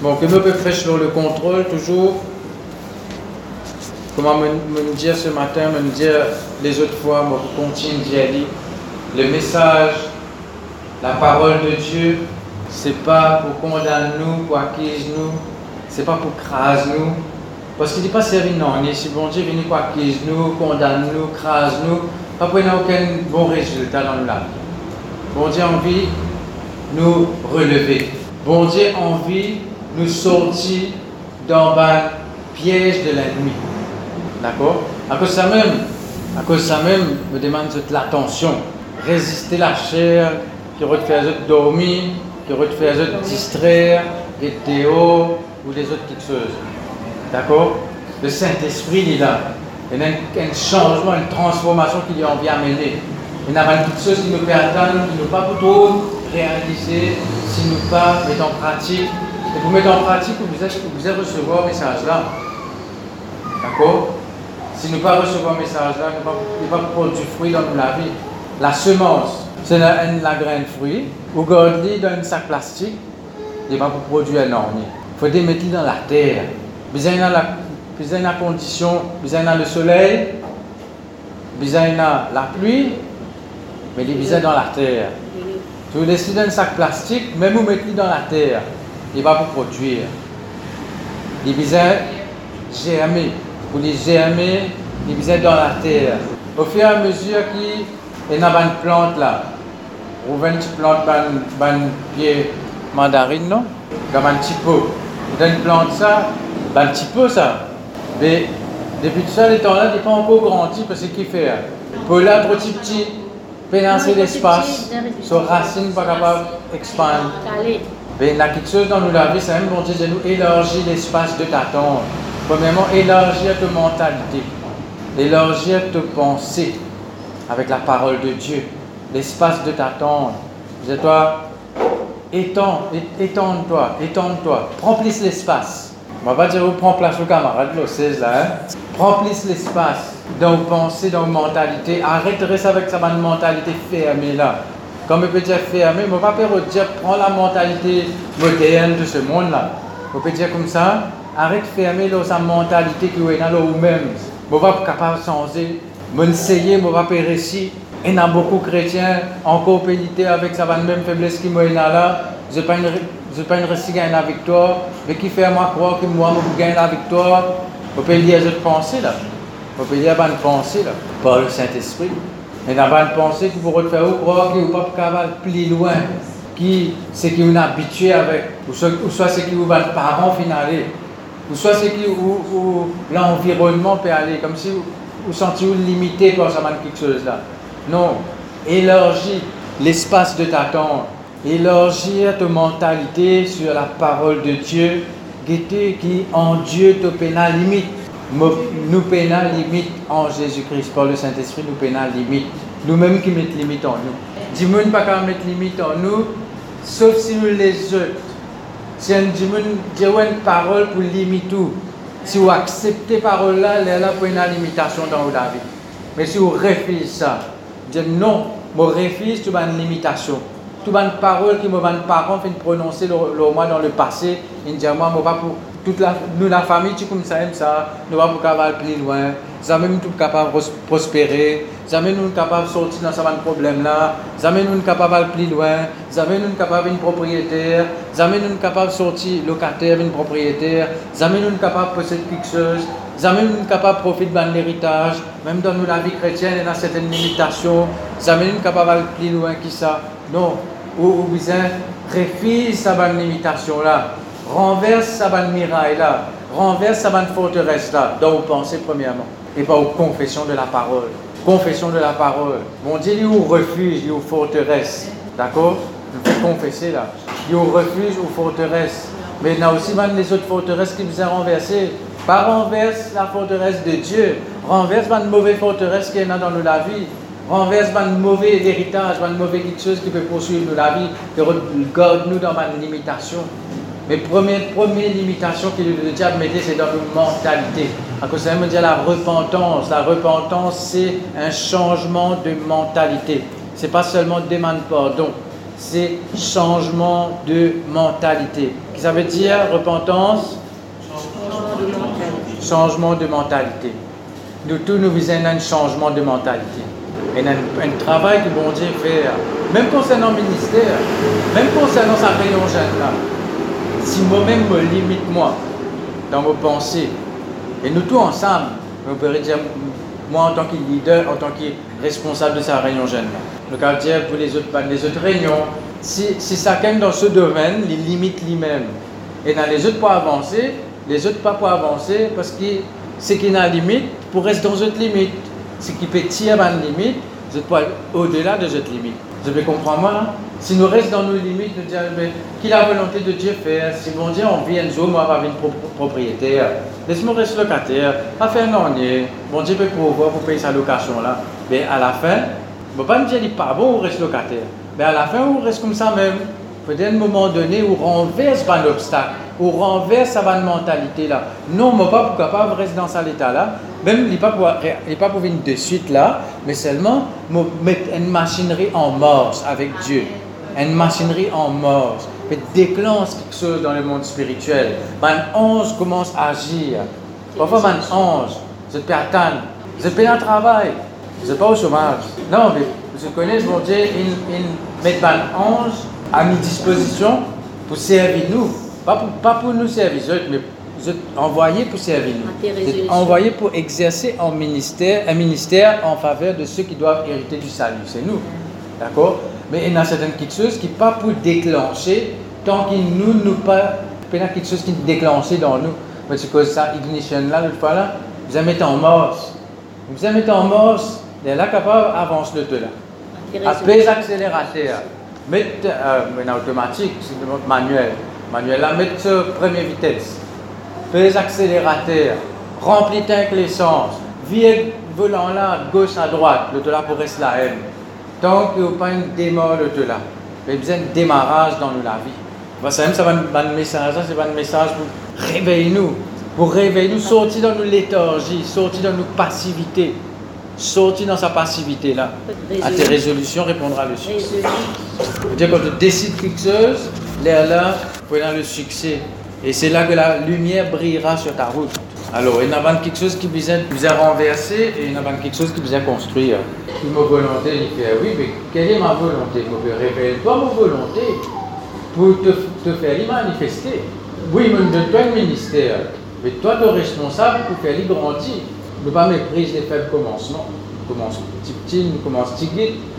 Que me peut faire sur le contrôle toujours Comment me, me dire ce matin, me dire les autres fois, moi, continue d'y aller. Le message, la parole de Dieu, c'est pas pour condamner nous, pour accuser nous, c'est pas pour craser nous. Parce qu'il n'est pas servi non, si bon Dieu vient pour accuser nous, condamne nous, crase nous, pas pour aucun bon résultat dans la vie. Bon Dieu envie nous relever. Bon Dieu envie nous sortir dans le piège de l'ennemi. D'accord? À cause de ça même, à cause ça même, me demande toute l'attention. Résister la chair, qui va te faire dormir, qui va te faire distraire, des théos ou des autres petites choses. D'accord? Le Saint-Esprit, il est là. Il y a un, changement, une transformation qu'il a envie d'amener. Il y a toutes choses qui nous perdent, qui nous pas plutôt réaliser si nous pas mettre en pratique. Et pour mettre en pratique, vous vous recevoir ce message-là. D'accord? Si nous ne pas recevoir un message là, nous ne pas produire du fruit dans la vie. La semence, c'est la, la graine fruit, ou garder dans un sac plastique, il va pour produire un ornier. Il faut les mettre dans la terre. Besoin de la, besoin la condition, besoin de le soleil, besoin de la pluie, mais il besoin dans la terre. Si vous laissez dans un sac plastique, même vous mettez dans la terre, il va vous produire. Il besoin germer pour les germer, besoin dans la terre. Au fur et à mesure qu'il y a une plante là, ou une petite plante, une pied mandarine, non? Comme un petit pot. Vous une plante ça, un petit peu ça. Mais depuis tout ça, les temps-là, il n'est pas encore grandi parce qu'il fait. Pour là, petit petit, pénancer l'espace, son racine pas capable d'expandre. Mais il y a quelque chose dans nous la vie, c'est même bon Dieu de nous élargir l'espace de ta tombe. Premièrement, élargir ta mentalité, élargir ta pensée avec la parole de Dieu, l'espace de t'attendre. Dis-toi, étends, étends-toi, étends-toi, plus l'espace. On va pas dire, prends place au camarade, là, 16 là, hein? Plus l'espace dans vos pensées, dans vos mentalités. Arrête de rester avec sa mentalité fermée là. Comme on peut dire fermée, on va pas dire, prends la mentalité moderne de ce monde là. On peut dire comme ça, arrête de fermer sa mentalité qui est là même. Je ne pas capable de changer. Je je ne vais pas réussir. Il y a beaucoup de chrétiens encore pénité avec sa même faiblesse qui est là. Je ne pas je pas réussir gagner la victoire. Mais qui fait moi croire que moi, je gagner la victoire? On peut dire cette pensée là. On peut dire une pensée là. Par le Saint-Esprit. Il y a une pensée qui vous faire croire que vous pas plus loin. Qui, c'est qui vous habitué avec, ou soit, c'est qui vous va parents finaler ou soit c'est qui où, l'environnement peut aller, comme si vous, vous sentez limité quand ça quelque chose là. Non, élargis l'espace de ta tente, élargis ta mentalité sur la parole de Dieu, qui en Dieu te pénal limite. Nous pénal limite en Jésus-Christ, par le Saint-Esprit, nous pénal limite. Nous-mêmes qui mettons limite en nous. Dis-moi pas qu'à mettre limite en nous, sauf si nous les autres si on dit une parole pour limiter tout, si vous acceptez parole là, elle est là pour une limitation dans votre vie. Mais si vous refusez ça, dites non, je refuse toute une limitation. Toute une parole que mes parents fait prononcer le, le dans le passé, ils disent moi, je pas pour toute la, nous la famille, tu comme ça, ça, nous aller plus loin, jamais nous sommes capables de prospérer, jamais nous sommes capables de sortir dans ce problème là, jamais nous sommes capables d'aller plus loin, jamais nous sommes capables une propriétaire, jamais nous sommes capables de sortir locataire une propriétaire, jamais nous sommes capables de posséder quelque chose, jamais nous sommes capables de profiter de l'héritage, même dans la vie chrétienne, a certaines limitations, jamais nous sommes capables d'aller plus loin que ça. Non, ou, ou bien refuse cette limitation là renverse sa bonne miraille là, renverse sa bonne forteresse là, dans vos pensées premièrement, et pas aux confessions de la parole. Confession de la parole. Mon Dieu, il vous refuge, il vous forteresse. D'accord? Vous faites confesser là. Il vous refuge ou forteresse. Mais il y a aussi les autres forteresses qui vous ont renversé. Pas renverse la forteresse de Dieu. Renverse une mauvaise forteresse qui est dans nous la vie renverse un mauvais héritage, un mauvais quelque chose qui peut poursuivre la vie, qui garde nous dans une limitation. Mais première, première limitation que le diable mettait, c'est dans nos mentalités. À cause ça veut dire la repentance. La repentance, c'est un changement de mentalité. C'est pas seulement demande pardon, c'est changement de mentalité. ça veut dire repentance? Changement de mentalité. Nous tous, nous visons un changement de mentalité. Un, travail que bon Dieu fait, même concernant le ministère, même concernant sa réunion jeune là. Si moi-même me limite moi dans vos pensées, et nous tous ensemble, nous pourrions dire, moi en tant que leader, en tant que responsable de sa réunion jeune le quartier pour les autres, les autres réunions, si, si chacun dans ce domaine, les limite lui-même, et dans les autres pas avancer, les autres pas pour avancer parce que ce qui n'a limite pour rester dans cette limite. Ce qui peut tirer à une limite, au-delà de cette limite. Je vais comprendre moi là. Si nous restons dans nos limites, nous disons, mais qui la volonté de Dieu faire Si bon Dieu, on vient un moi, va une propriétaire, laisse-moi rester locataire, pas faire non, bon Dieu peut pouvoir pour payer sa location là. Mais à la fin, je ne pas me dire, pas bon, on reste locataire. Mais à la fin, on reste comme ça même. Peut-être un moment donné où on renverse un obstacle ou renverse sa mentalité là. Non, je ne pas capable de rester dans cet état-là? Même, il n'est pas, pas pour venir de suite là, mais seulement mettre une machinerie en morse avec Dieu. Une machinerie en morse. Mais déclenche quelque chose dans le monde spirituel. Un ange commence à agir. Parfois, un ange, je peux attendre. Je peux un travail. Je pas au chômage. Non, mais je connais, mon Dieu, il met un ange à notre disposition pour servir nous. Pas pour, nous servir, mais vous êtes envoyé pour servir nous. Vous êtes envoyé pour exercer un ministère, un ministère en faveur de ceux qui doivent hériter du salut. C'est nous. D'accord? Mais il y a certaines choses qui pas pour déclencher tant qu'il nous, nous pas, il y a quelque chose qui déclenché dans nous. Parce que ça, ignition là, l'autre fois là, vous mettez en morse. Vous mettez en morse, et là, capable, avance le tout là. Après l'accélérateur, mettez euh, un automatique, c'est manuel. Manuel, la mettre première vitesse. Fais accélérateur. Remplis avec l'essence. Viens volant là, gauche à droite. Le là pour rester la haine. Tant que vous pas une démarre le là. Vous avez besoin de démarrage dans la vie. Ça, ça va un message, un message pour réveiller nous. Pour réveiller nous, sortir dans nos léthargies, sortir dans nos passivités. Sortir dans sa passivité là. À tes résolutions répondra le succès. dire quand tu décides quelque chose, l'air là, prenant le succès. Et c'est là que la lumière brillera sur ta route. Alors, il y a quelque chose qui vous a renversé et il y a quelque chose qui vous a construit. Une volonté, il fait Oui, mais quelle est ma volonté Révèle-toi ma volonté pour te, te faire manifester. Oui, mais donne-toi un ministère. Mais toi, tu es responsable pour faire grandir. Ne pas mépriser les faibles commencements. Commençons petit petit, nous commençons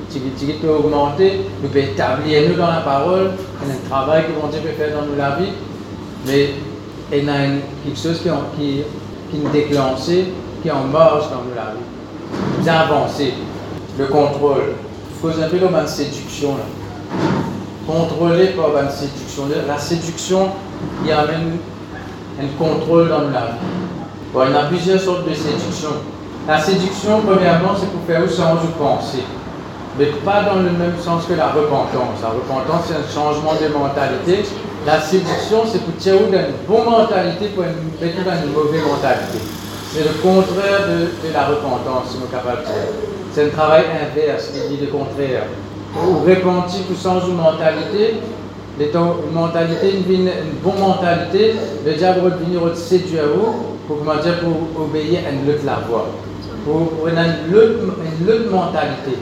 petit petit peut augmenter, nous peut établir nous dans la parole, il y a un travail que Dieu peut faire dans nous la vie, mais il y a quelque chose qui, qui, nous déclenche, qui en marche dans nous la vie. Nous avancer, le contrôle. Faut un peu comme une séduction. Là. Contrôler par une séduction. La séduction, il y a même un contrôle dans la vie. Bon, il y a plusieurs sortes de séduction. La séduction, premièrement, c'est pour faire au sens de penser mais pas dans le même sens que la repentance. La repentance, c'est un changement de mentalité. La séduction, c'est pour tirer d'une bonne mentalité pour mettre dans une mauvaise mentalité. C'est le contraire de, la repentance, si nous capable de. C'est un travail inverse, il dit le contraire. Ou repentir pour changer de mentalité, une mentalité, une, une bonne mentalité, le diable va venir séduire vous pour, comment dire, pour obéir à une autre la voie, pour, une, une autre mentalité.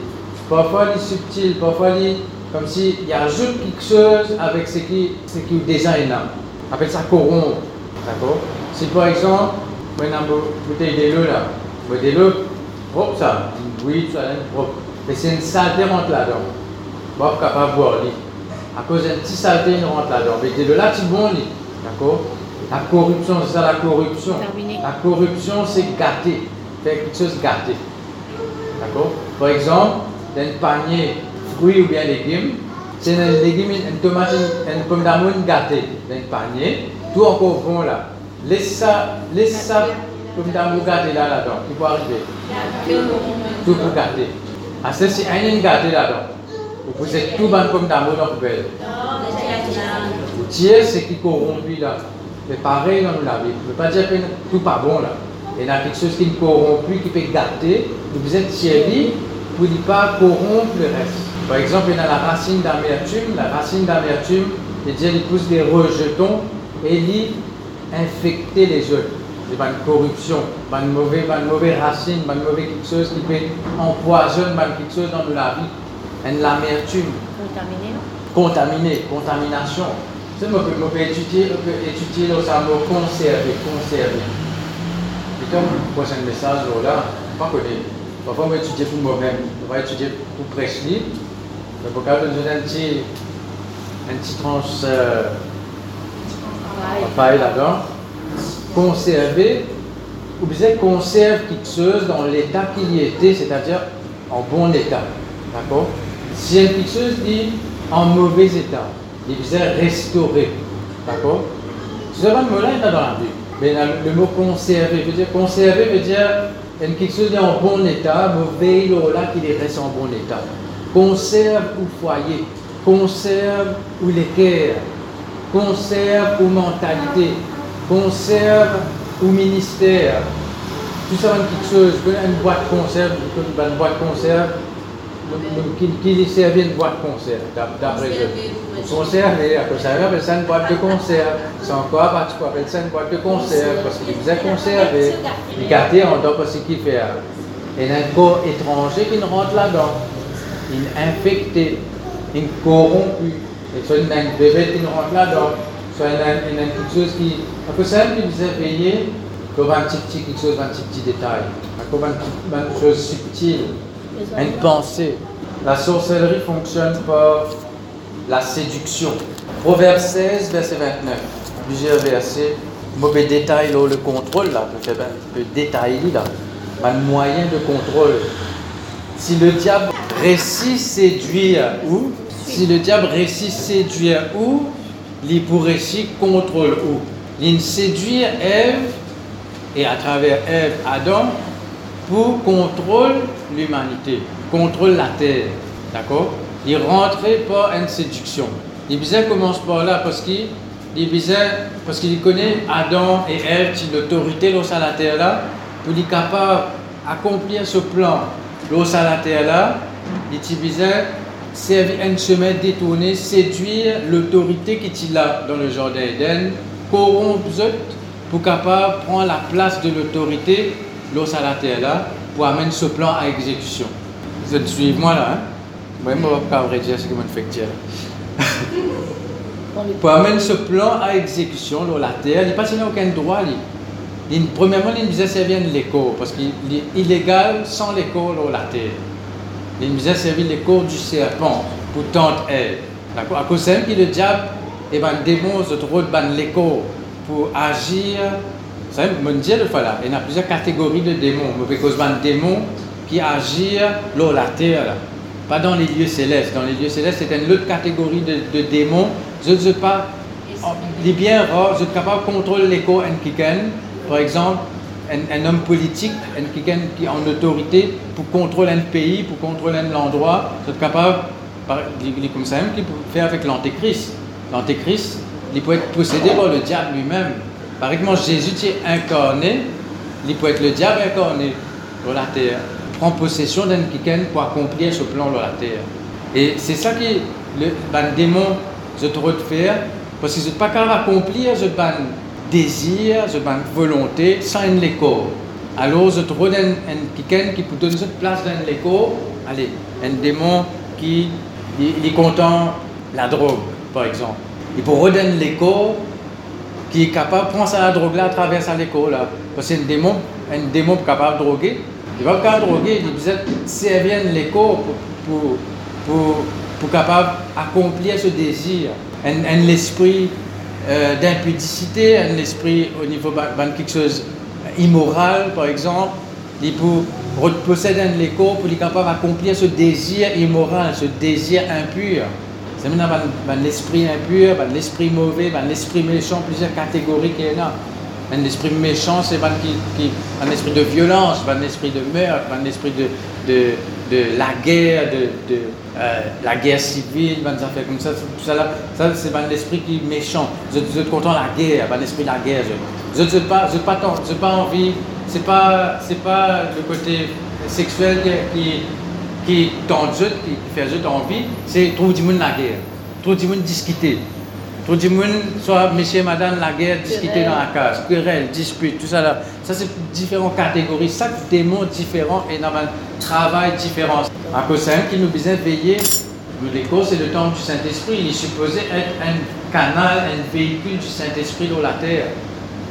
Parfois, il est subtil, parfois, il comme s'il ajoute quelque chose avec ce qui, ce qui est déjà là. On appelle ça corrompre. D'accord? Si par exemple, on a une bouteille de l'eau là, une bouteille de l'eau, propre ça, oui, ça propre. Mais c'est une saleté rentre là-dedans. On ne capable de. À cause d'une petite saleté, il rentre là-dedans. Mais de là, tu bon. D'accord? La corruption, c'est ça la corruption. La corruption, c'est gâter. Faire quelque chose gâté. D'accord? Par exemple, dans un panier fruits ou bien légumes, c'est un légume, une tomate, une pomme d'amour gâtée dans un panier, tout encore bon là. Laisse ça, laisse ça, pomme d'amour gâtée là, là-dedans, qui peut arriver. Tout pour gâter. Ah, c'est si un gâté là-dedans. Vous posez tout dans pomme d'amour dans la poubelle. Tiers, c'est qui corrompu là. Mais pareil dans la vie. Je ne veux pas dire que tout pas bon là. Il y a quelque chose qui est corrompu, qui peut gâter. Vous êtes tiers pour ne pas corrompre le reste. Par exemple, il y a la racine d'amertume. La racine d'amertume, C'est-à-dire, il pousse des rejetons et il infecter les autres. C'est une corruption, une mauvaise, une mauvaise racine, une mauvaise quelque chose qui peut empoisonner quelque chose dans la vie. Une l'amertume. Contaminé, non? Contaminé, contamination. C'est on peut étudier, on peut étudier conserver, conserver. Et comme le prochain message là, pas connu. Parfois on va étudier pour moi-même, on va étudier pour prêcher. Le vocable nous donne un petit, un petit tranche euh, paille là-dedans. Conserver, ou bien conserve quelque chose dans l'état qu'il y était, c'est-à-dire en bon état. D'accord? Si quelque chose dit en mauvais état, il disait restaurer. D'accord Ce mot-là est dans la Bible. Mais le mot conserver veut dire conserver veut dire quelque chose est en bon état, mauvais là qu'il reste en bon état. Conserve ou foyer, conserve ou l'équerre, conserve ou mentalité, conserve ou ministère. Tout ça, quelque chose, une boîte conserve, une boîte conserve, qui, qui servait une boîte conserve, d'après eux. Conserver, à conserver, appelle ça une boîte de conserve. C'est encore, peux appeler ça une boîte de conserve, parce qu'il faisait conserver. Parce qu'il fait. Et y un corps étranger qui rentre là-dedans. Il infecté, il corrompu. Et soit il y a un bébé qui rentre là-dedans. Soit il y a quelque chose qui. Après ça, il faisait veiller comme un petit, petit quelque chose, un petit, petit détail. Comme une chose subtile une pensée. La sorcellerie fonctionne par la séduction. Proverbe 16, verset 29. Plusieurs versets. Mauvais détail, le contrôle, là, peut un peu détailler, là. Un moyen de contrôle. Si le diable réussit séduire où? Si le diable réussit séduire où? Il pourrait contrôle où? Il séduire Ève et à travers Ève, Adam, pour contrôler l'humanité, contrôle la terre. D'accord? Il rentrait par une séduction. Il commence par là parce qu'il parce qu'il connaît Adam et Ève, l'autorité sur la terre là, pour être capable d'accomplir ce plan sur la terre là, il disait servir un chemin détourné, séduire l'autorité qui est là dans le jardin d'Éden, corrompre pour capable prendre la place de l'autorité l'os à la terre là, pour amener ce plan à exécution. Vous êtes suivez moi là, hein? Moi, je ne vais pas dire ce que je fais dire. pour amener ce plan à exécution, là, la terre, il n'y a pas aucun droit. Il, premièrement, il disait servir l'écho, parce qu'il est illégal sans l'écho la terre. Il disait servir l'écho du serpent pour tenter elle. D'accord? À cause de que le diable, et ben, démon, trop de l'écho pour agir Il y a plusieurs catégories de démons. Mais cause un démon qui agit dans la terre, pas dans les lieux célestes. Dans les lieux célestes, c'est une autre catégorie de, démons. Je ne sais pas, les bien rares, je suis capable de contrôler l'écho en Par exemple, un, homme politique un qui est en autorité pour contrôler un pays, pour contrôler un endroit, je suis capable, comme ça, qui peut faire avec l'antéchrist. L'antéchrist, il peut être possédé par le diable lui-même. Par exemple, Jésus est incarné, il peut être le diable incarné sur la terre. Prend possession d'un quelqu'un pour accomplir ce plan sur la terre. Et c'est ça qui le ben, démon je te faire parce que je ne pas capable d'accomplir ce ban désir, ce ban volonté sans un écho. Alors je trouve un, quelqu'un qui peut donner cette place dans l'écho, allez, un démon qui il, est content la drogue, par exemple. Il peut redonner l'écho qui est capable de prendre sa drogue là à travers sa l'école. Parce que un démon, un démon capable de droguer. Il va pas droguer, il dit servir l'écho pour, pour, pour, pour capable accomplir ce désir. Un, un esprit euh, d'impudicité, un esprit au niveau de quelque chose immoral par exemple. Il peut posséder un écho pour être capable d'accomplir ce désir immoral, ce désir impur. C'est maintenant l'esprit impur, l'esprit mauvais, l'esprit méchant, plusieurs catégories qu'il y a. L'esprit méchant, c'est un esprit de violence, un esprit de meurtre, un esprit de, la guerre, de, euh, la guerre civile, des affaires comme ça. ça, ça c'est un esprit qui est méchant. Je, suis content la guerre, un esprit de la guerre. Je n'ai pas, pas, pas envie, ce n'est pas, pas le côté sexuel qui, qui tente qui fait envie, c'est trop du monde la guerre, trop du monde discuter, Tout le monde, soit monsieur et madame, la guerre, discuter dans la case, querelle, dispute, tout ça là. Ça, c'est différentes catégories. Chaque démon différent et un travail différent. À cause de qui nous besoin veiller, l'écho, c'est le temps du Saint-Esprit. Il est supposé être un canal, un véhicule du Saint-Esprit dans la terre.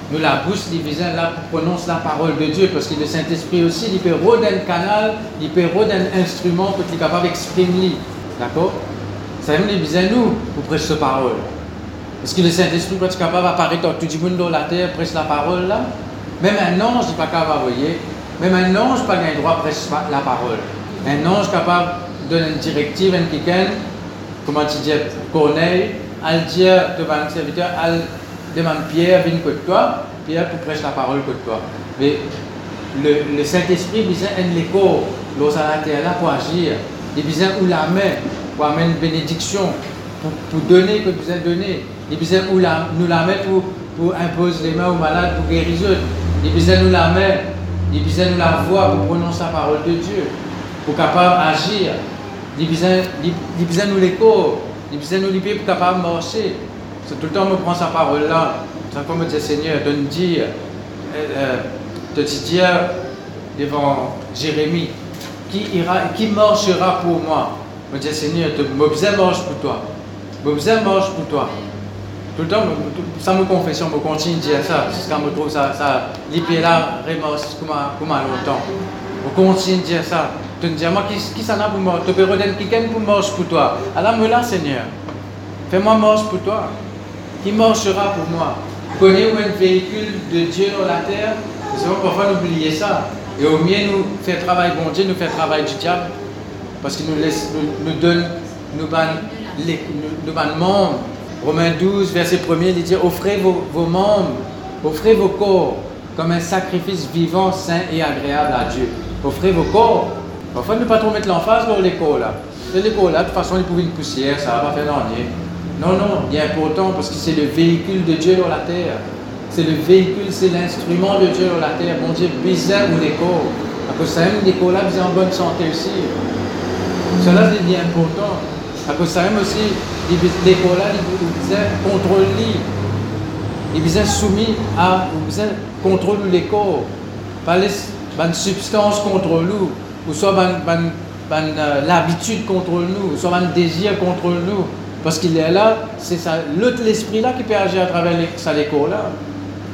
Nous, la bouche, il là, prononce la parole de Dieu, parce que le Saint-Esprit aussi, il peut rôder un canal, il peut rôder un instrument pour soit capable d'exprimer. D'accord? Ça même les nous, pour prêcher cette parole. Est-ce que le Saint-Esprit peut être capable d'apparaître dans tout le monde dans la terre, prêcher la parole là? Même un ange n'est pas capable d'envoyer. Même un ange n'a pas le droit de prêcher la parole. Un ange capable de donner une directive à quelqu'un, comment tu dis, Corneille, à dire devant un serviteur, demande Pierre, viens de toi, Pierre pour prêcher la parole que toi. Mais le, Saint-Esprit, il besoin un écho, lorsqu'à la terre là pour agir. Il besoin où la main, pour amener une bénédiction, pour, pour donner que avez donné. Il besoin où la, nous la main pour, pour imposer les mains aux malades, pour guérir eux. Il besoin nous la main, il besoin nous la voix pour prononcer la parole de Dieu, pour capable agir. Il besoin, il besoin nous l'écho, il besoin nous libérer pour capable marcher. C'est tout le temps me prend sa parole là. Me dit Seigneur, de nous dire, euh, de te dire devant Jérémie, qui ira, qui marchera pour moi? Me dit Seigneur, je besoin marche pour toi. Besoin marche pour toi. Tout le temps, ça me confession, je continue de dire ça, jusqu'à me trouve ça, ça, les là, remorse comme à longtemps. Je continue de dire ça. Tu me dis, moi, qui, qui s'en a pour moi? Tu peux redonner quelqu'un pour marche pour toi? Alors, me là, Seigneur. Fais-moi marche pour toi qui marchera pour moi. Connais-vous un véhicule de Dieu dans la terre? Nous savons parfois ça. Et au mieux nous faire travail bon Dieu, nous faire travail du diable. Parce qu'il nous donne, nous banne, les, nous, membres. Romains 12, verset 1 il dit Offrez vos, membres, offrez vos corps comme un sacrifice vivant, saint et agréable à Dieu. Offrez vos corps. Parfois, ne pas trop mettre l'emphase dans les corps là. Les corps là, de toute façon, ils pouvaient une poussière, ça va pas faire rien. Non, non, il est important parce que c'est le véhicule de Dieu dans la terre. C'est le véhicule, c'est l'instrument de Dieu dans la terre. Bon Dieu, bizarre ou. Parce que ça aime l'écho là, en bonne santé aussi. Cela, c'est important. Parce que ça aime aussi, l'écho là, besoin contrôle Il besoin soumis à, besoin contrôle l'écho. Pas les substance contrôle nous, ou soit euh, l'habitude contrôle nous, ou soit un désir contrôle nous. Parce qu'il est là, c'est l'autre l'esprit là qui peut agir à travers ça l'écho là.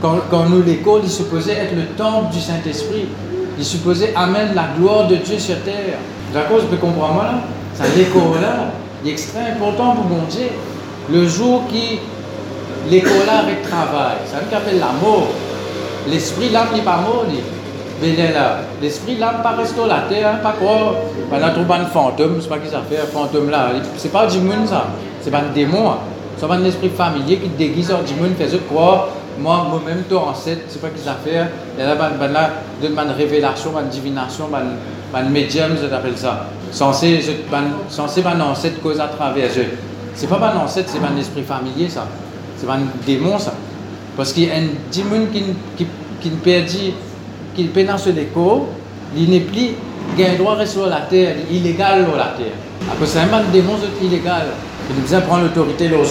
Quand, nous l'école, il supposait être le temple du Saint-Esprit. Il supposait amener la gloire de Dieu sur terre. D'accord, je peux comprendre moi là? Ça l'écho là, il est extrêmement important pour mon Dieu. Le jour qui l'écho là avec travail, ça veut appelle la mort. L'esprit là n'est pas mort. Mais là, l'esprit là pas rester la terre, pas quoi. On a trouvé un fantôme, c'est pas qui ça fait, un fantôme là. C'est pas du monde ça. C'est pas un démon. Hein. C'est pas un esprit familier qui déguise en du monde, fait croire. Moi, moi-même, toi, ancêtre, c'est pas qu'ils affaire. Il y a là, ben, là, une révélation, une divination, une médium, je t'appelle ça. Censé, censé, ben, ancêtre cause à travers eux. C'est pas un ancêtre, c'est un esprit familier, ça. C'est pas un démon, ça. Parce qu'il y a un démon qui, qui, qui perdit, qui pénètre l'écho, il n'est plus, il a droit rester sur la terre, illégal sur la terre. Après, c'est un démon illégal. Il nous prendre l'autorité leurs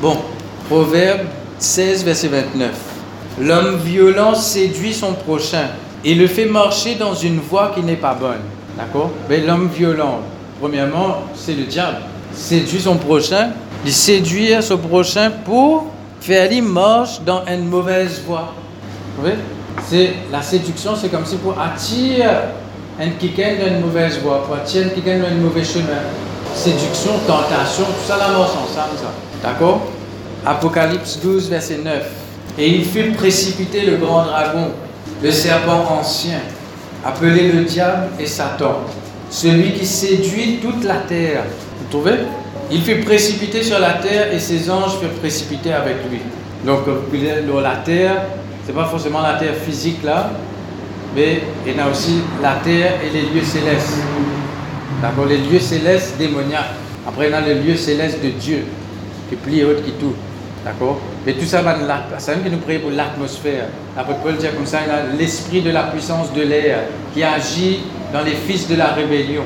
Bon, Proverbe 16, verset 29. L'homme violent séduit son prochain et le fait marcher dans une voie qui n'est pas bonne. D'accord? Mais l'homme violent, premièrement, c'est le diable. Séduit son prochain, il séduit son prochain pour faire lui marche dans une mauvaise voie. Vous voyez? C'est la séduction, c'est comme si pour attirer un quelqu'un dans une mauvaise voie, pour attirer quelqu'un dans un mauvais chemin séduction, tentation, tout ça là marche ensemble, ça. D'accord? Apocalypse 12, verset 9. Et il fut précipité le grand dragon, le serpent ancien, appelé le diable et Satan, celui qui séduit toute la terre. Vous trouvez? Il fut précipité sur la terre et ses anges furent précipités avec lui. Donc, la terre, c'est pas forcément la terre physique là, mais il y a aussi la terre et les lieux célestes. D'accord Les lieux célestes démoniaques. Après, y a les lieux célestes de Dieu, qui plie haute qui tout. D'accord? Mais tout ça va de C'est même que nous prions pour l'atmosphère. L'apôtre Paul dit comme ça il a l'esprit de la puissance de l'air qui agit dans les fils de la rébellion.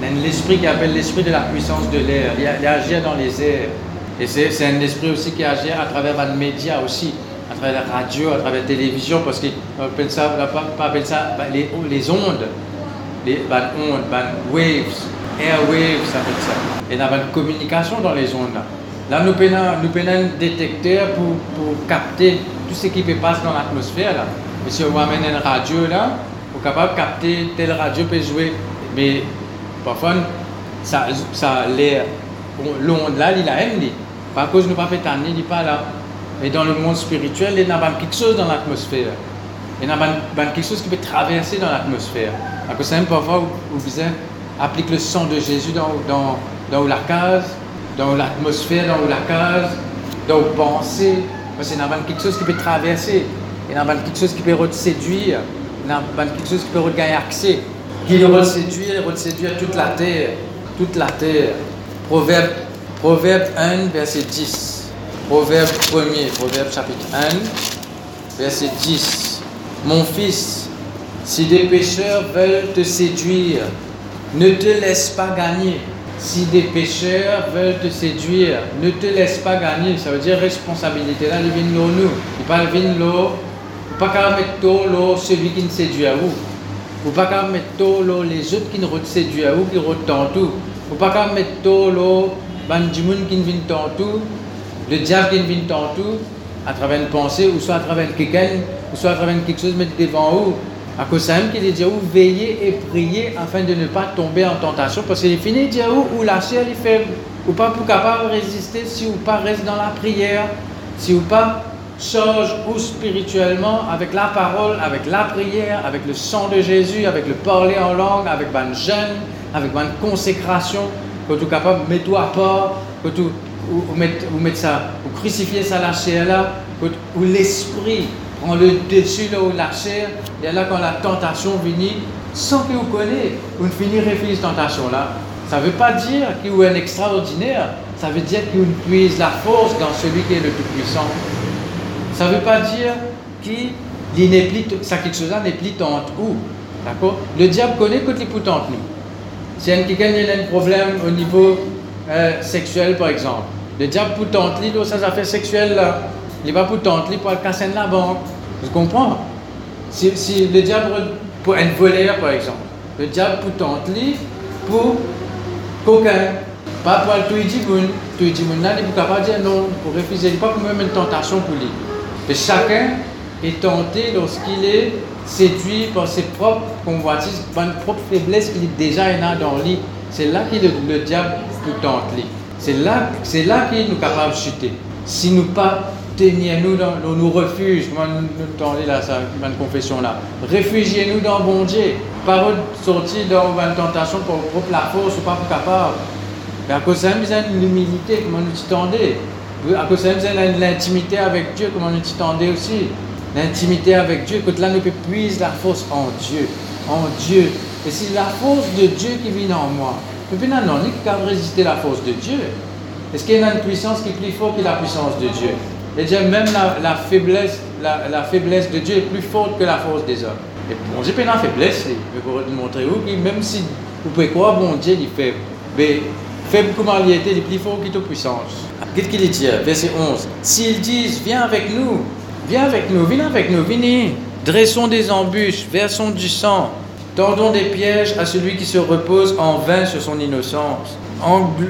Il a l'esprit qui appelle l'esprit de la puissance de l'air. Il, agit dans les airs. Et c'est un esprit aussi qui agit à travers les médias aussi, à travers la radio, à travers la télévision, parce qu'on appelle ça, pas, appelle ça les, les, ondes, les bah, ondes, bah, waves, airwaves, ça fait ça. Et il y a une communication dans les ondes là. Nous prenons, nous un détecteur pour, pour capter tout ce qui se passe dans l'atmosphère là. Et si on amène une radio là, on est capable de capter telle radio peut jouer. Mais parfois, ça, ça l'air, l'onde là, il a aimé. Par cause nous pas fait tanner, il pas là. Mais dans le monde spirituel, il y a quelque chose dans l'atmosphère. Il y a quelque chose qui peut traverser dans l'atmosphère. À cause même parfois, vous vous applique le sang de Jésus dans, dans, dans la case, dans l'atmosphère, dans la case, dans vos pensées. A quelque chose qui peut traverser. Il y a quelque chose qui peut séduire. Il y a quelque chose qui peut gagner accès. Qui séduire, séduire toute la terre. Toute la terre. Proverbe, Proverbe 1, verset 10. Proverbe 1er, Proverbe chapitre 1, verset 10. Mon fils, si des pécheurs veulent te séduire, ne te laisse pas gagner. Si des pécheurs veulent te séduire, ne te laisse pas gagner. Ça veut dire responsabilité. Là, il vient nous. Il parle de l'eau. Pas qu'à mettre l'eau celui qui ne séduit à vous. Ou pas qu'à l'eau les autres qui ne à vous, qui retentent tout. Ou pas qu'à mettre l'eau qui ne vient tout. Le diable qui ne vient tout. À travers une pensée, ou soit à travers quelqu'un, ou soit travers quelque chose, mettre devant vous. À cause de ça, qu'il dit, vous veillez et priez afin de ne pas tomber en tentation. Parce qu'il finit de dire, ou la chair est faible, ou pas pour capable résister si vous pas reste dans la prière, si vous pas change ou spirituellement avec la parole, avec la prière, avec le sang de Jésus, avec le parler en langue, avec une jeûne, avec une consécration, que tu capable de mettre à part, que tu ou, mettre, ça, ou crucifier ça la chair là, ou l'esprit on le là où la chair, et là quand la tentation vient, sans que vous connaissez, vous finissez refuser cette tentation-là. Ça ne veut pas dire qu'il est un extraordinaire, ça veut dire qu'il puise la force dans celui qui est le Tout-Puissant. Ça ne veut pas dire qu'il n'est plus, ça quelque chose n'est plus tente où. D'accord? Le diable connaît que les tente nous. Si quelqu'un a un problème au niveau euh, sexuel, par exemple, le diable peut tenter ça, ça fait sexuel là. Il va pour tenter pour casser la banque. Tu comprends? Si, le diable, pour un voleur par exemple, le diable pour tenter pour coquin, pas pour tout dit tout dit il n'est pas capable de dire non, pour refuser, il pas pour même une tentation pour lui. Mais chacun est tenté lorsqu'il est séduit par ses propres convoitises, par une propre faiblesse qu'il déjà a dans lui. C'est là que le, diable nous tente. C'est là, c'est là qu'il est capable de chuter. Si nous pas teniez-nous dans, nos refuges, nous ça, une confession là. Réfugiez-nous dans bon Dieu. Parole sortie dans une tentation pour, la force ou pas pour capable. Mais à cause de ça, nous l'humilité, comment nous tendez? À cause de ça, nous l'intimité avec Dieu, comment nous tendez aussi? L'intimité avec Dieu, que là, nous puise la force en Dieu. En Dieu. Et c'est la force de Dieu qui vit en moi. Mais puis non, non, ni qu'à résister la force de Dieu. Est-ce qu'il y a une puissance qui est plus forte que la puissance de Dieu? Et dire même la, faiblesse, la, faiblesse de Dieu est plus forte que la force des hommes. Et bon Dieu, pas faiblesse, mais pour vous montrer où, même si vous pouvez croire, bon Dieu, est faible. Mais faible comme il était, il est plus fort que toute puissance. Qu'est-ce qu'il dit Verset 11. S'ils disent, viens avec nous, viens avec nous, viens avec nous, venez. Dressons des embûches, versons du sang, tendons des pièges à celui qui se repose en vain sur son innocence.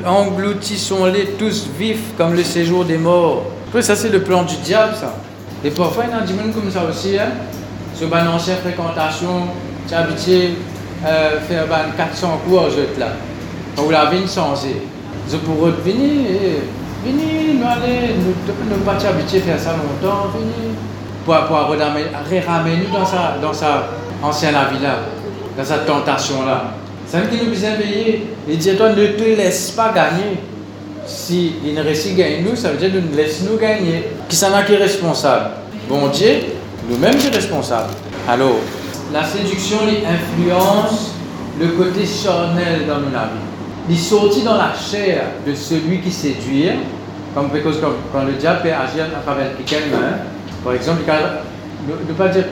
Engloutissons-les tous vifs comme le séjour des morts. Après, ça, c'est le plan du diable, ça. Et parfois, il y a des gens comme ça aussi, hein. Sur une ancienne fréquentation, tu habitué à euh, faire 400 cours je là. Où la vie changée. Je pourrais venir, venir, nous aller, nous ne pas habituer à faire ça longtemps, venir. Pour, pour ramener nous dans sa, dans sa ancienne vie là, dans sa tentation là. C'est qui nous besoin veiller. Il dit, toi, ne te laisse pas gagner si il ne réussit gagner nous, ça veut dire nous laisse nous gagner. Qui s'en a qui est responsable? Bon Dieu, nous-mêmes qui responsables. Alors, la séduction influence le côté charnel dans nos vie. Il sortit dans la chair de celui qui séduit, comme quand, le diable peut agir à travers quelqu'un, par exemple, ne, pas dire,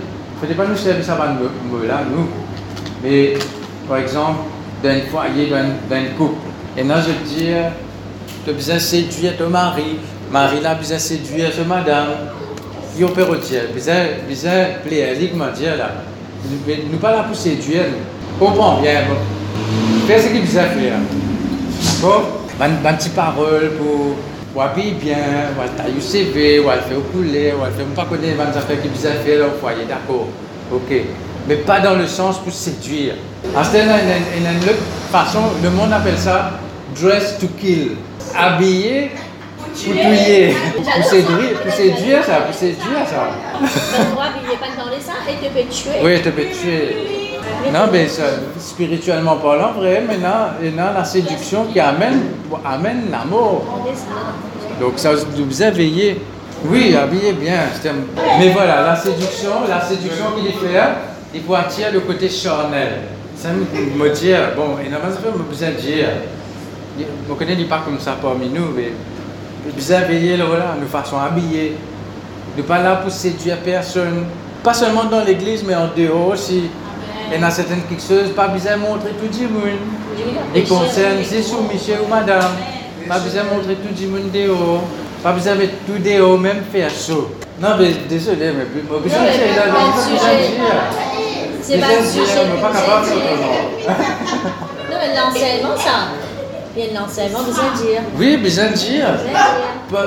ne pas nous servir ça là, nous, mais par exemple, d'un foyer, d'un couple. Et là, je dis, tu besoin séduire ton mari, mari là besoin séduire ta madame. Yo perrotier, besoin besoin plaire, comment dire là. Nous pas là pour séduire. Comprends bien. Fais ce qu'il besoin faire. D'accord Ban petite parole pour pour habiller bien, ou à tailler CV, ou le faire couler, ou le faire pas connaître les affaires qui besoin faire au foyer, d'accord. OK. Mais pas dans le sens pour séduire. En c'est une, une, autre façon, le monde appelle ça dress to kill. Habiller pour tuer. Pour séduire, pour séduire ça, pour séduire ça. Toi, habiller pas dans les seins et te peux tuer. Oui, te peux tuer. Non, mais spirituellement parlant, vrai, maintenant, maintenant la séduction qui amène, amène l'amour. Donc ça vous a veillé. Oui, habillé bien. Mais voilà, la séduction, la séduction qu'il fait, il faut attirer le côté charnel. Ça me dit, bon, et ça me besoin de dire. On connaît pas comme ça parmi nous, mais vous veiller voilà, de façon habillée. Ne pas là pour séduire personne. Pas seulement dans l'église, mais en dehors aussi. Et dans certaines quelque chose, pas besoin de montrer tout le monde. Les concerne, c'est sous monsieur ou madame. Pas besoin de montrer tout le monde dehors. Pas besoin de mettre tout dehors, même faire chaud. Non, mais désolé, mais moi, besoin de dire, là, C'est pas le sujet. Je ne pas capable Non, mais l'enseignement, ça. Il y a l'enseignement, besoin de dire. Oui, besoin de dire.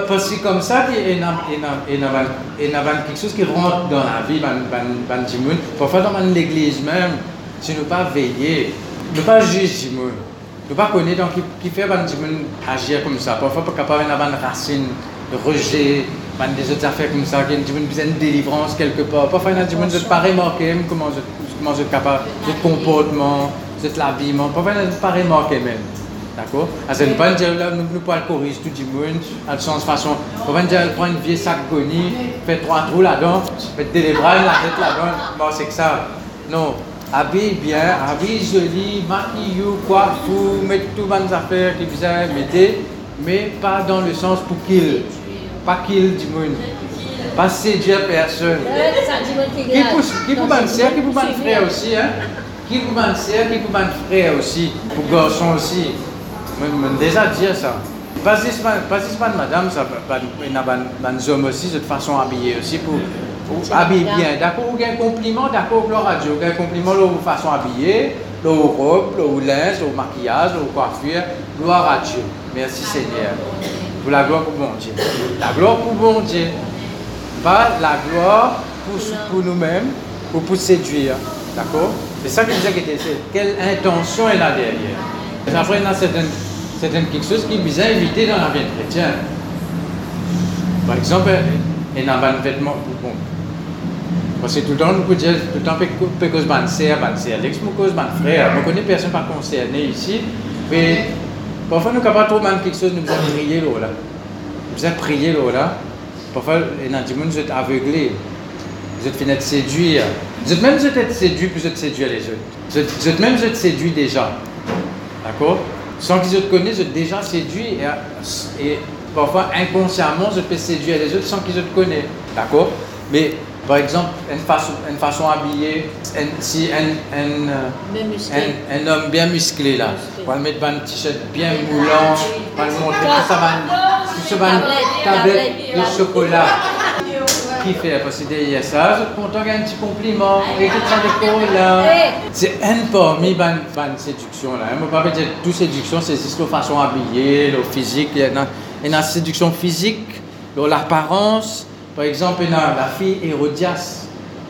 Parce que comme ça, il y a quelque chose qui rentre dans la vie de Jimoun. Parfois, dans l'église même, si nous pas veiller, ne pas juger Jimoun. Ne pas connaître donc qui fait Jimoun agir comme ça. Parfois, pas capable d'avoir une racine de rejet, des autres affaires comme ça, qui ont besoin de délivrance quelque part. Parfois, il y a des gens qui pas remarquer comment je suis capable, de comportement, de l'habillement. Parfois, il y a pas remarquer même. D'accord? C'est une bonne dire là, nous ne pouvons pas corriger tout le monde, sens façon. On prendre une vieille sac faire trois trous là-dedans, mettre des bras, la tête là-dedans. Bon, c'est que ça. Non. Habille bien, habille joli, maquille, coiffure, mettez tout les affaires qui vous avez mettez, mais pas dans le sens pour qu'il. Pas qu'il du monde. Pas séduire personne. Qui pour qui pour qui pour frère aussi, hein? Qui pour sœur, qui pour frère aussi, pour garçon aussi. Je déjà dit ça. Pas pas madame, ça des hommes aussi de façon habillée aussi pour, habiller bien. D'accord, ou un compliment, d'accord, le radio, un compliment de façon habillée, le robe, le linge, le maquillage, le coiffure, gloire à Dieu. Merci Seigneur. Pour la gloire pour bon Dieu. La gloire pour bon Dieu. Pas la gloire pour, pour nous-mêmes ou pour séduire. D'accord? C'est ça que je disais, quelle intention est là derrière. Après, il y a certaines c'est quelque chose qui est bien évité dans la vie chrétienne. Par exemple, il y a un vêtement. Bon, parce que tout le temps, nous pouvons dire, tout le temps, cause ban sœur, ban sœur, l'ex cause frère. Je connais personne pas concerné ici, mais parfois nous capables de trouver quelque chose, nous devons prier là. Nous devons prier là. Parfois, il y a des gens aveuglés. Vous êtes fini de séduire. Vous êtes même vous êtes séduit, puis vous êtes séduire les autres. Vous êtes même vous êtes séduit déjà. D'accord? Sans qu'ils te connaissent, je déjà séduit et, et, parfois inconsciemment, je peux séduire les autres sans qu'ils te connaissent. D'accord? Mais par exemple, une façon, une façon habillée, si un, un, un, un, homme bien musclé là, on va le mettre un t-shirt bien moulant, on va le montrer. Ça va, tout ça va une tablette de chocolat qui fait parce que derrière ça, je content un petit compliment, et tout ça des là. C'est un parmi ban ban séduction là. Je ne pas dire toute séduction, c'est juste la façon habillée, le physique, il y a une séduction physique, l'apparence. Par exemple, il y a la fille Hérodias.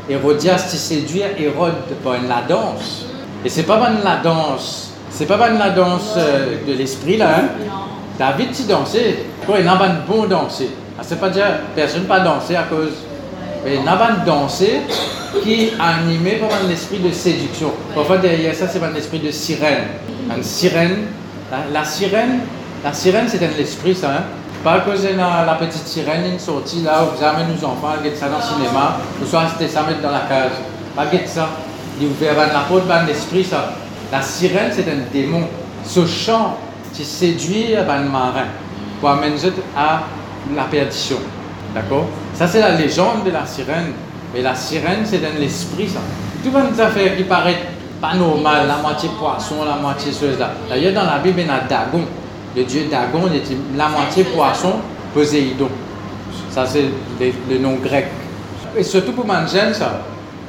Hérodias, tu séduit Hérode par la danse. Et c'est pas la danse, c'est pas la danse euh, de l'esprit là. Hein? David, tu dansais. Il y a un bon danser. Ah, c'est pas dire personne pas danser à cause. Mais il y a un danser qui a animé par l'esprit de séduction. Parfois derrière ça, c'est un esprit de sirène. Une sirène. La, sirène, la sirène, c'est un esprit ça. Hein? Pas que c'est la, petite sirène, une sortie là où vous amenez nos enfants, vous ça dans le cinéma, ou soit c'était ça mettre dans la cage. Pas ça. Il ouvert la porte d'un esprit ça. La sirène, c'est un démon. Ce chant, qui séduit un marin pour amener à la perdition. D'accord? Ça, c'est la légende de la sirène. Mais la sirène, c'est dans l'esprit, ça. Tout une affaire qui paraît pas normal, la moitié poisson, la moitié chose là. D'ailleurs, dans la Bible, il y a Dagon. le dieu Dagon, il était la moitié poisson, Poséidon. Ça, c'est le, nom grec. Et surtout pour les jeunes, ça.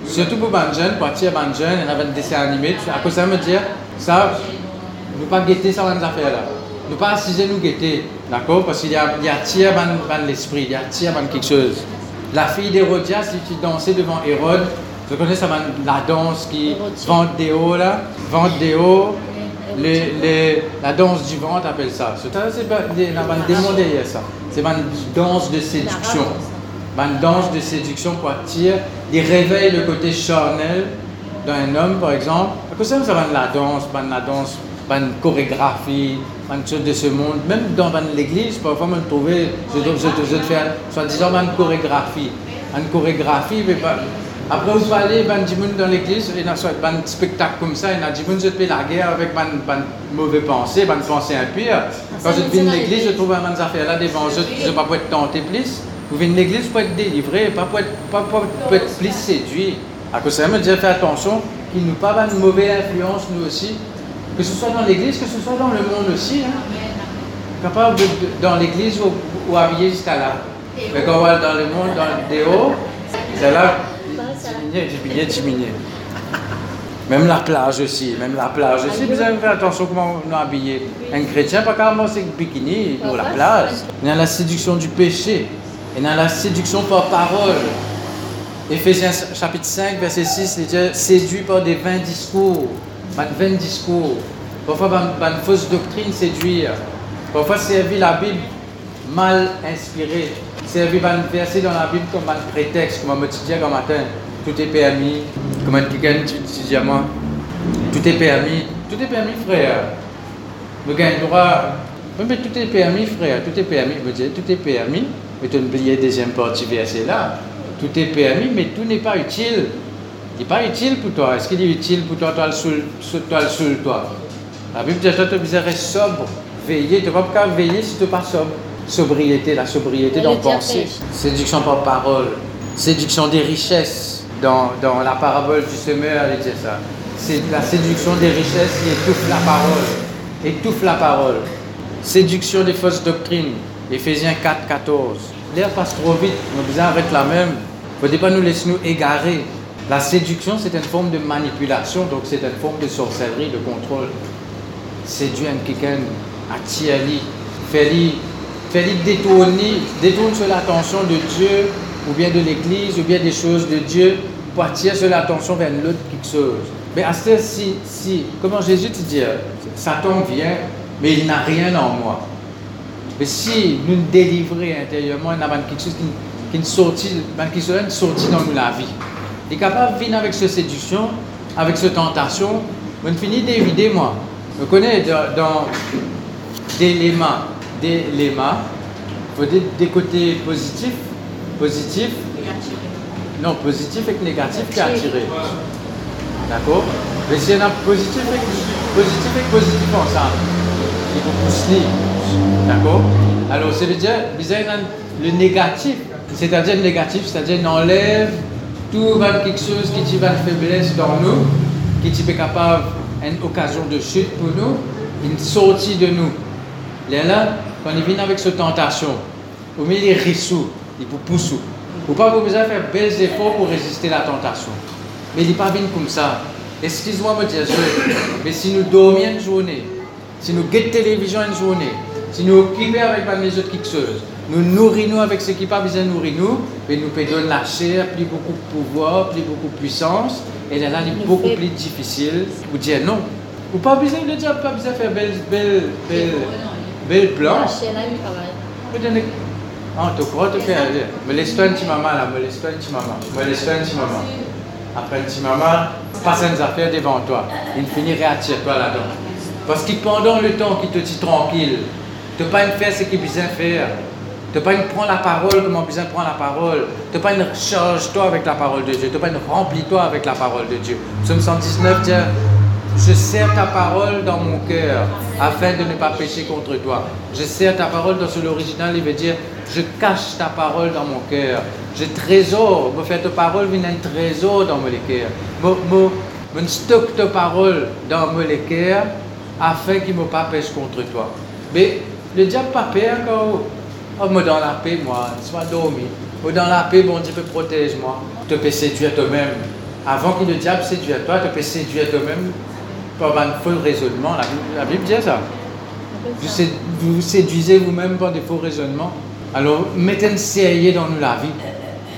Surtout pour les jeunes, pour attirer les jeunes, il y avait un dessin animé. À cause ça me dire, ça, ne pas guetter ça dans les affaires-là. Ne pas assiser nous guetter. D'accord Parce qu'il y a, il y a dans l'esprit, il y a tir dans quelque chose. La fille d'Hérodias, si tu dansais devant Hérode, je connais ça, la danse qui vente des hauts là, vente des hauts, la danse du ventre appelle ça. C'est derrière ça. C'est une danse de séduction. Une danse de séduction pour attirer, il réveille le côté charnel d'un homme par exemple. À cause ça, ça va la danse, la danse, une chorégraphie, une chose de ce monde. Même dans l'église, parfois, on trouve, je dois faire, soit-disant, une chorégraphie. Une chorégraphie, mais pas, après, vous allez ben, dans l'église, il y a un spectacle comme ça, il y a des gens qui la guerre avec une mauvaise pensée, une pensée impure. Quand je viens de l'église, je trouve un affaires là devant je ne pas être tenté plus. Vous venez de l'église pour être délivré, pas pour être, pas pour être plus séduit. À cause de ça, me dire, fais attention qu'il nous pas une mauvaise influence, nous aussi. Que ce soit dans l'église, que ce soit dans le monde aussi. Hein. Capable de, dans l'église ou, ou habillé jusqu'à là. Mais quand on va dans le monde, dans le déo, c'est là diminuer, diminuer, Même la plage aussi, même la plage aussi, vous avez fait attention comment on est habillé. Un chrétien, pas carrément c'est bikini pour la plage. Il y a la séduction du péché. Il y a la séduction par parole. Éphésiens chapitre 5, verset 6, il dit séduit par des vains discours. Pas de vains discours. Parfois, une fausse doctrine séduire. Parfois, servir la Bible mal inspirée. Servir un verset dans la Bible comme un prétexte, comme on me disait un matin tout est permis. Comment quelqu'un tu dis à moi Tout est permis. Tout est permis, frère. Nous gagnons droit. Mais tout est permis, frère. Tout est permis. Je dire, tout est permis. Mais tu as oublié deuxième partie verset là. Tout est permis, mais tout n'est pas utile. Il n'est pas utile pour toi. Est-ce qu'il est utile pour toi, toi, le sous, toi, le toi La Bible dit, toi, tu être sobre, veiller. Tu ne vas pas veiller si tu n'es pas sobre. Sobriété, la sobriété dans pensée. Séduction par parole. Séduction des richesses dans, dans la parabole du semeur, il dit ça. C'est la séduction des richesses qui étouffe la parole. Étouffe la parole. Séduction des fausses doctrines. Éphésiens 4, 14. L'air passe trop vite, nous besoin arrêter la même. Faut pas nous laisser nous égarer. La séduction, c'est une forme de manipulation, donc c'est une forme de sorcellerie, de contrôle. Séduire quelqu'un, attirer, faire-lui détourner, détourne sur l'attention de Dieu ou bien de l'Église, ou bien des choses de Dieu, pour attirer l'attention vers l'autre quelque chose. Mais à ce si, si, comment Jésus te dit, Satan vient, mais il n'a rien en moi. Mais si nous nous délivrons intérieurement, il y a quelque chose qui, qui, sortit, dans la vie. Il est capable de venir avec cette séduction, avec cette tentation, on finit d'évider moi. Je connais dans, des lémas, des lémas, faut des côtés positifs Positif Non, positif et négatif qui est attiré. D'accord? Mais s'il y en a positif et positif, et positif ensemble, il vous pousse D'accord? Alors, ça veut dire, le négatif, c'est-à-dire le négatif, c'est-à-dire enlève tout quelque chose qui va faiblesse dans nous, qui est capable une occasion de chute pour nous, une sortie de nous. Là, quand il vient avec cette tentation, au milieu des rissous, il vous pousse. Vous pas besoin de faire belles efforts pour résister à la tentation. Mais il n'est pas venu comme ça. Excuse-moi, me dire, mais si nous dormions une journée, si nous guettons télévision une journée, si nous occupons avec les autres quelque chose, nous nourrissons avec ce qui pas besoin de nourrir nous, mais nous pouvons la chair, plus beaucoup de pouvoir, plus beaucoup de puissance, et là, c'est beaucoup plus difficile de dire non. Vous pas besoin de dire, pas besoin de faire belles, belles, belles, belles plans. Ah, tu crois, tu fais. Me laisse-toi un petit maman là, me laisse-toi un petit maman. Me laisse-toi un petit maman. Après un petit maman, passe une affaire devant toi. Il finit réattire-toi là-dedans. Parce que pendant le temps qu'il te dit tranquille, tu n'as pas faire ce qu'il besoin faire. Tu n'as pas une prendre la parole comme on besoin prendre la parole. Tu n'as pas une charge-toi avec la parole de Dieu. Tu n'as pas remplis-toi avec la parole de Dieu. Psaume 119 dit je serre ta parole dans mon cœur afin de ne pas pécher contre toi. Je serre ta parole dans l'original, il veut dire je cache ta parole dans mon cœur. Je trésor, me fais ta parole vient un trésor dans mon cœur. Je stocke ta parole dans mon cœur afin qu'il ne me pêche contre toi. Mais le diable pas peur oh, moi dans la paix, moi, soit dormi. Ou dans la paix, bon Dieu peut protéger moi. Tu peux séduire toi-même. Avant que le diable séduise toi, tu peux séduire toi-même par un faux raisonnement. La Bible, dit ça. Vous, vous séduisez vous-même par des faux raisonnements. Alors, mettez un sérieux dans nous la vie.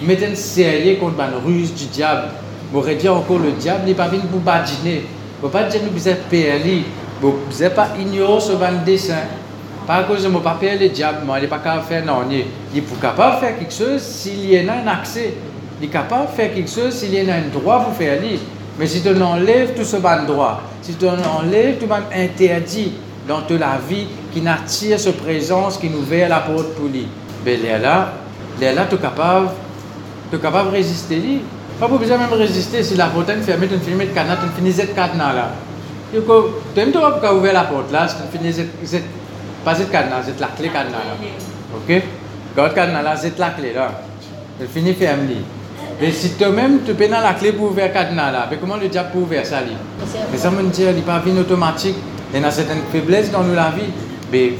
Mettez un sérieux contre la ruse du diable. Vous aurez dit encore le diable, n'est pas venu pour badiner. Vous ne pas dire que vous êtes PLI. Vous n'êtes pas ignorer ce dessin. Pas à cause de mon papier, le diable, moi, il n'est pas capable de faire non. Il il est capable de faire quelque chose s'il y en a un accès. Il est capable de faire quelque chose s'il y en a un droit pour faire. Mais si tu enlèves tout ce ban droit, si tu enlèves tout ban interdit dans toute la vie qui n'attire ce présence qui nous veille à la porte pour lui, ben là, là, là, là, tu es capable, tu es capable de résister lui. Pas besoin même résister si la porte est fermée, tu finis le cadenas, tu finis cette cadenas là. Tu toi pas ouvrir la porte là, tu finis cette cette cadenas, c'est la clé cadenas là. OK? Garde cadenas là, c'est la clé là. Tu finis fermé. Mais si toi-même tu peux la clé pour ouvrir cadenas mais comment le diable peut ouvrir ça lui Mais ça me dit, il n'est pas une automatique. Il y a certaines faiblesses dans nous la vie. Mais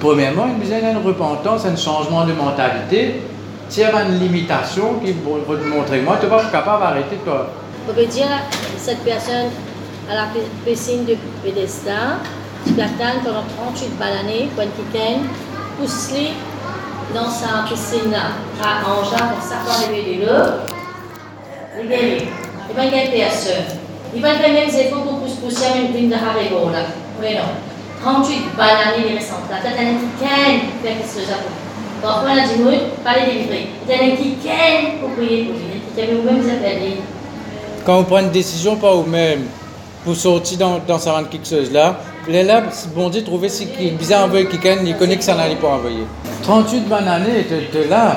premièrement, il y a une repentance, un changement de mentalité. S'il y a une limitation qui va te montrer, moi, tu n'es pas capable d'arrêter toi. On peut dire cette personne à la piscine de pédestal, qui platane pendant 38 bananes, pour une week-end, pousse dans sa piscine là, à Angers, pour pour lever de l'eau. Il. Il va gagner personne. Il va gagner les efforts pour pousser pousser une ligne de Haribo là. Oui, non. 38 bananes, en place. T'as un qui gagne, fait quelque chose à vous. Parfois, on a dit, oui, pas les délivrer. T'as un qui gagne pour prier pour lui. Avait vous-même vous appelez. Quand on prend une décision par vous-même pour sortir dans, dans sa quelque chose là, c'est bon Dieu trouver si qui bizarre envoyer quelqu'un, il connaît que ça n'allait pas envoyer. 38 bananes, de, de là,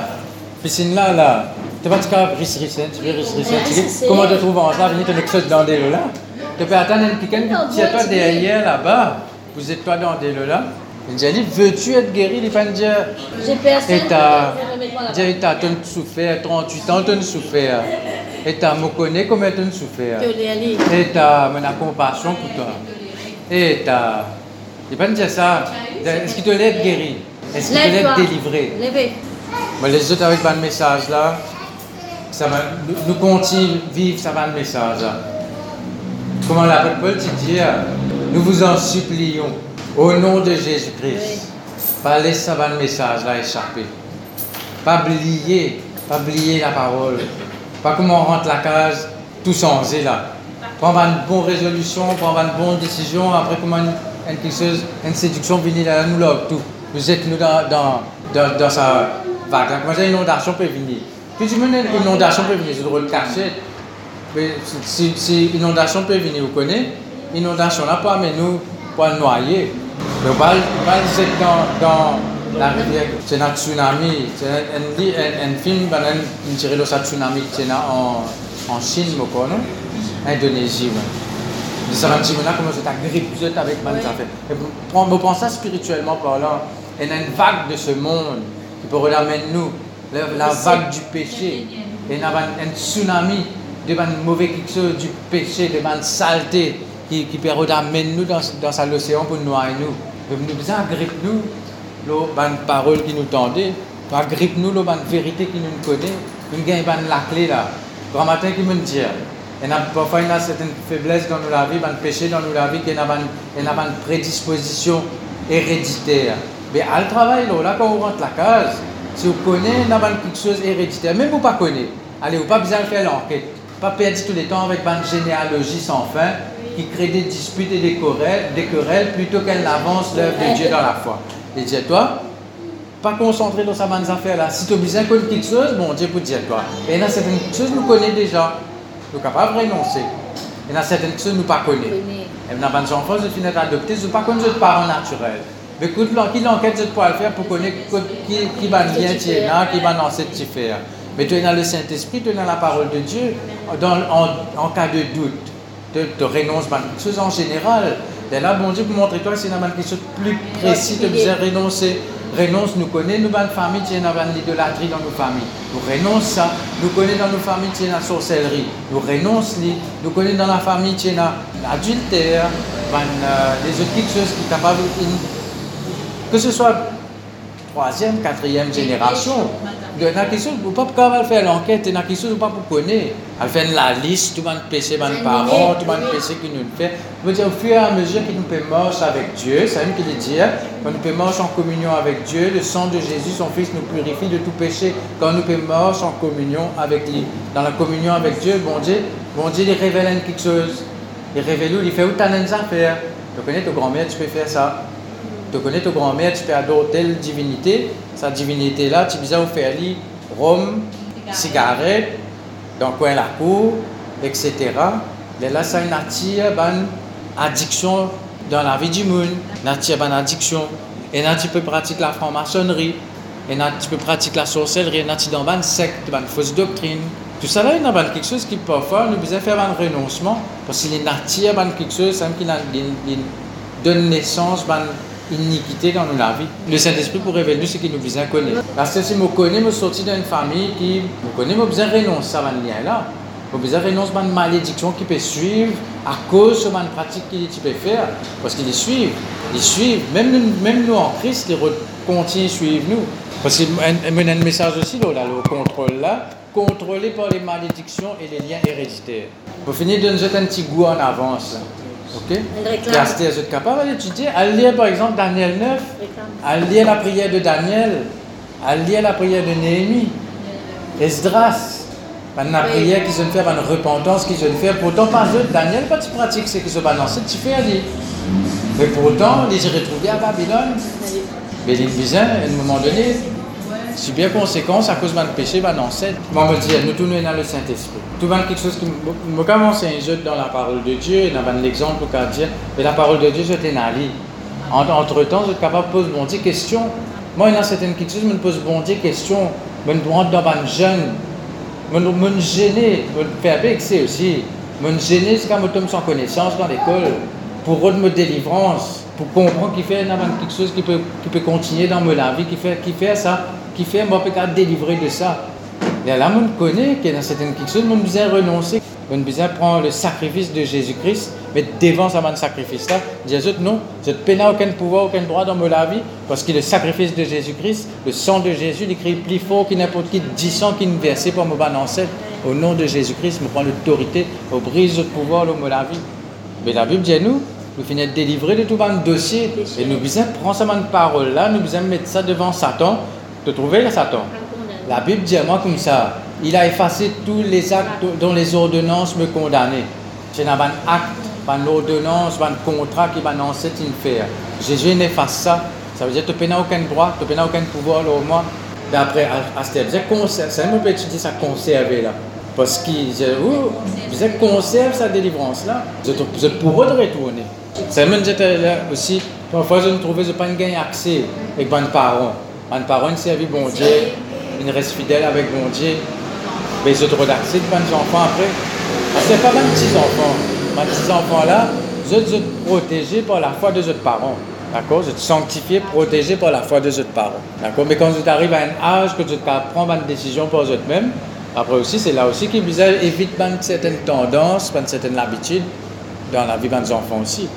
piscine là, là. Tu vas te faire ris risen, tu dis, comment te trouves en là, venir te chose dans des là. Tu peux attendre quelqu'un qui tient toi derrière là-bas, vous êtes toi dans des là. Il dit, veux-tu être guéri Il va dire, J'ai personne. et t'as, dit, t'as ton souffert, 38 ans, tu souffert. Et t'as me connais comment tu souffert? Et t'as la compassion pour toi. Et dire ça. Est-ce qu'il te laisse guéri? Est-ce qu'il te Lève-toi. délivré? Levez. Mais les autres avec un message là, ça va, nous, continuons à vivre ça va le message là. Comment l'apôtre Paul dit euh, Nous vous en supplions, au nom de Jésus-Christ, pas laisser ça va le message là échapper. Pas oublier, pas oublier la parole. Pas comment on rentre la case tout changé là. Prendre une bonne résolution, prendre une bonne décision, après comment une, séduction venir là, nous là, tout. Vous êtes nous dans, dans, dans, dans sa vague. là. Comment ça, inondation peut venir? Puis tu me dis, inondation peut venir, je dois le cacher. Mais si, si inondation peut venir, vous connaissez, inondation là pas mais nous pour le noyer. On on va être dans, dans la rivière, c'est un tsunami. C'est un, un, un, film, un, un tiré ce tsunami en, en Chine, crois, non Indonésie. Ça va dire, là, comment c'est ta grippe, vous êtes avec mal affaires. Et on on pense ça spirituellement parlant. Il y a une vague de ce monde qui peut ramener nous, la, la vague du péché. Il y a un, un tsunami de mauvais quelque chose du péché, de ban saleté qui, qui peut ramener nous dans, dans l'océan pour nous noyer nous. Nous besoin agrippe nous, l'eau ban parole qui nous tendait, agrippe nous l'eau ban vérité qui nous connaît, nous gagne ban la clé là. Grand matin qui me dit, y a parfois il y a certaines faiblesses dans la vie, un péché dans la vie, qu'il a une, prédisposition héréditaire. Mais à le travail, là, là, quand on rentre la case, si vous connaissez, quelque chose héréditaire, même vous ne connaissez pas, allez, vous pas besoin de faire l'enquête. Pas perdre tout le temps avec une généalogie sans fin qui crée des disputes et des querelles, des querelles plutôt qu'elle avance l'œuvre de Dieu dans la foi. Et dis toi, pas concentré dans sa bonne affaire là. Si tu as besoin de quelque chose, bon Dieu pour dire toi. Et a certaines choses nous connaissons déjà. Nous sommes capables de renoncer. Il y a certaines choses nous pas. Et dans les enfants, je finis d'adopter, je ne pas connaître parents naturels. Mais écoute, qui l'enquête, je peux le faire pour connaître qui, qui va bien là, qui va dans cette faire. Mais tu es dans le Saint-Esprit, tu es dans la parole de Dieu. Dans, en, en cas de doute, tu renonces à quelque chose en général. Et là, bon Dieu, pour montrer toi, c'est quelque chose de plus précis, de renoncer. Renonce, nous connaissons, nous, dans famille, tu as l'idolâtrie dans nos familles. Nous renonce ça. Nous connaissons dans nos familles, as la sorcellerie. Nous renonce Nous connaissons dans la famille, as l'adultère, euh, les autres quelque chose qui est capable Que ce soit troisième, quatrième génération. Dans quelque chose, vous pas capable faire l'enquête, quelque chose, vous pas pour connaître. Elle fait la liste, tout le monde péché, les parents, tout le monde péché qui nous fait. Vous dire, au fur et à mesure que nous pouvons marcher avec Dieu, c'est même qu'il dit, quand nous pouvons marcher en communion avec Dieu, le sang de Jésus, son Fils, nous purifie de tout péché. Quand nous pouvons marcher en communion avec lui, dans la communion avec Dieu, bon Dieu, bon Dieu, il révèle quelque chose. Il révèle, il fait où tu as faire. Tu connais ton grand-mère, tu peux faire ça tu connais ton grand-mère, tu peux adorer telle divinité, sa divinité-là, tu peux faire lui rhum, cigarette, dans le coin de la cour, etc. Mais là, ça une addiction dans la vie du monde, une addiction. Et là, tu peux pratiquer la franc-maçonnerie, et là, tu peux pratiquer la sorcellerie, et là, tu dans une secte, une fausse doctrine. Tout ça là, il y a quelque chose qui parfois nous besoin faire un renoncement, parce qu'il attire quelque chose qui donne naissance à iniquité dans la vie. Le Saint-Esprit pour révéler ce qu'il nous besoin connaître. Parce que si je connais, je sorti d'une famille qui me connaît, je besoin renoncer à ce lien-là. Je besoin renoncer à une malédiction qui peut suivre à cause de la pratique qu'il peut faire. Parce qu'ils suivent. Ils suivent. Même nous, même nous en Christ, ils continuent à suivre nous. Parce qu'il y a un message aussi là, le contrôle là, contrôlé par les malédictions et les liens héréditaires. Pour finir, donne un petit goût en avance. Ok. Et Astère, vous êtes capable d'étudier À lire par exemple Daniel 9, à lire la prière de Daniel, à lire la prière de Néhémie, Esdras, la prière qu'ils ont fait, la repentance qu'ils ont fait. Pourtant, pas eux, Daniel, pas tu pratiques ce qu'ils ont balancé, tu fais aller. Mais pourtant, ils se retrouvent à Babylone. Mais les bizarres, à un moment donné, c'est bien conséquence à cause de péché, mon ancêtre. Moi, me dire, nous tournons dans le Saint-Esprit. Tout va quelque chose qui me commence à dans la parole de Dieu, dans l'exemple qu'a dire, mais la parole de Dieu, je t'ai Entre temps, je suis capable de poser bon Dieu question. Moi, il y a certaines choses, je me pose bon Dieu question. Je me rentre dans un jeune. Je me gêner, je me faire vexer aussi. Je me gêner, c'est quand je tombe sans connaissance dans l'école. Pour rendre délivrance, pour comprendre qu'il fait quelque chose qui peut, qui peut continuer dans ma vie, qui fait, qui fait ça qui fait moi peut délivrer de ça. Et là, on connaît que dans certaines choses, on besoin renoncer, on besoin prendre le sacrifice de Jésus-Christ, mais devant ce sacrifice-là, dire non, je n'ai aucun pouvoir, aucun droit dans ma vie, parce que le sacrifice de Jésus-Christ, le sang de Jésus, il crie plus fort que n'importe qui, dix sang qui nous versé pour mon ancêtre. Au nom de Jésus-Christ, je prends l'autorité, je brise le pouvoir de ma vie. Mais la Bible dit nous, nous finissons de délivrer de tout le dossier, et nous besoin prendre cette parole-là, nous besoin mettre ça devant Satan, de trouver le Satan? La Bible dit à moi comme ça. Il a effacé tous les actes dont les ordonnances me condamnaient. C'est un acte, une ordonnance, un contrat qui m'a ancêtre faire. Jésus n'efface ça. Ça veut dire que tu n'as aucun droit, tu n'as aucun pouvoir au moi. Mais après, à ce c'est un peu étudier ça conserver là. Parce qu'il vous conserve sa délivrance là. Vous êtes pour retourner. C'est même aussi, parfois je ne trouvais pas un accès avec mes parents. Mes parents servi bon Dieu, ils restent fidèles avec bon Dieu. Mais ils ont relaxé de enfants après. Ah, Ce n'est pas mes petits-enfants. Mes petits-enfants là, je sont protégés par la foi de leurs parents. D'accord? Je suis sanctifié, protégé par la foi de leurs parents. D'accord? Mais quand vous arrivez à un âge que tu prendre une décision pour eux-mêmes, après aussi, c'est là aussi qu'ils évite certaines tendances, certaines habitudes dans la vie de nos enfants aussi.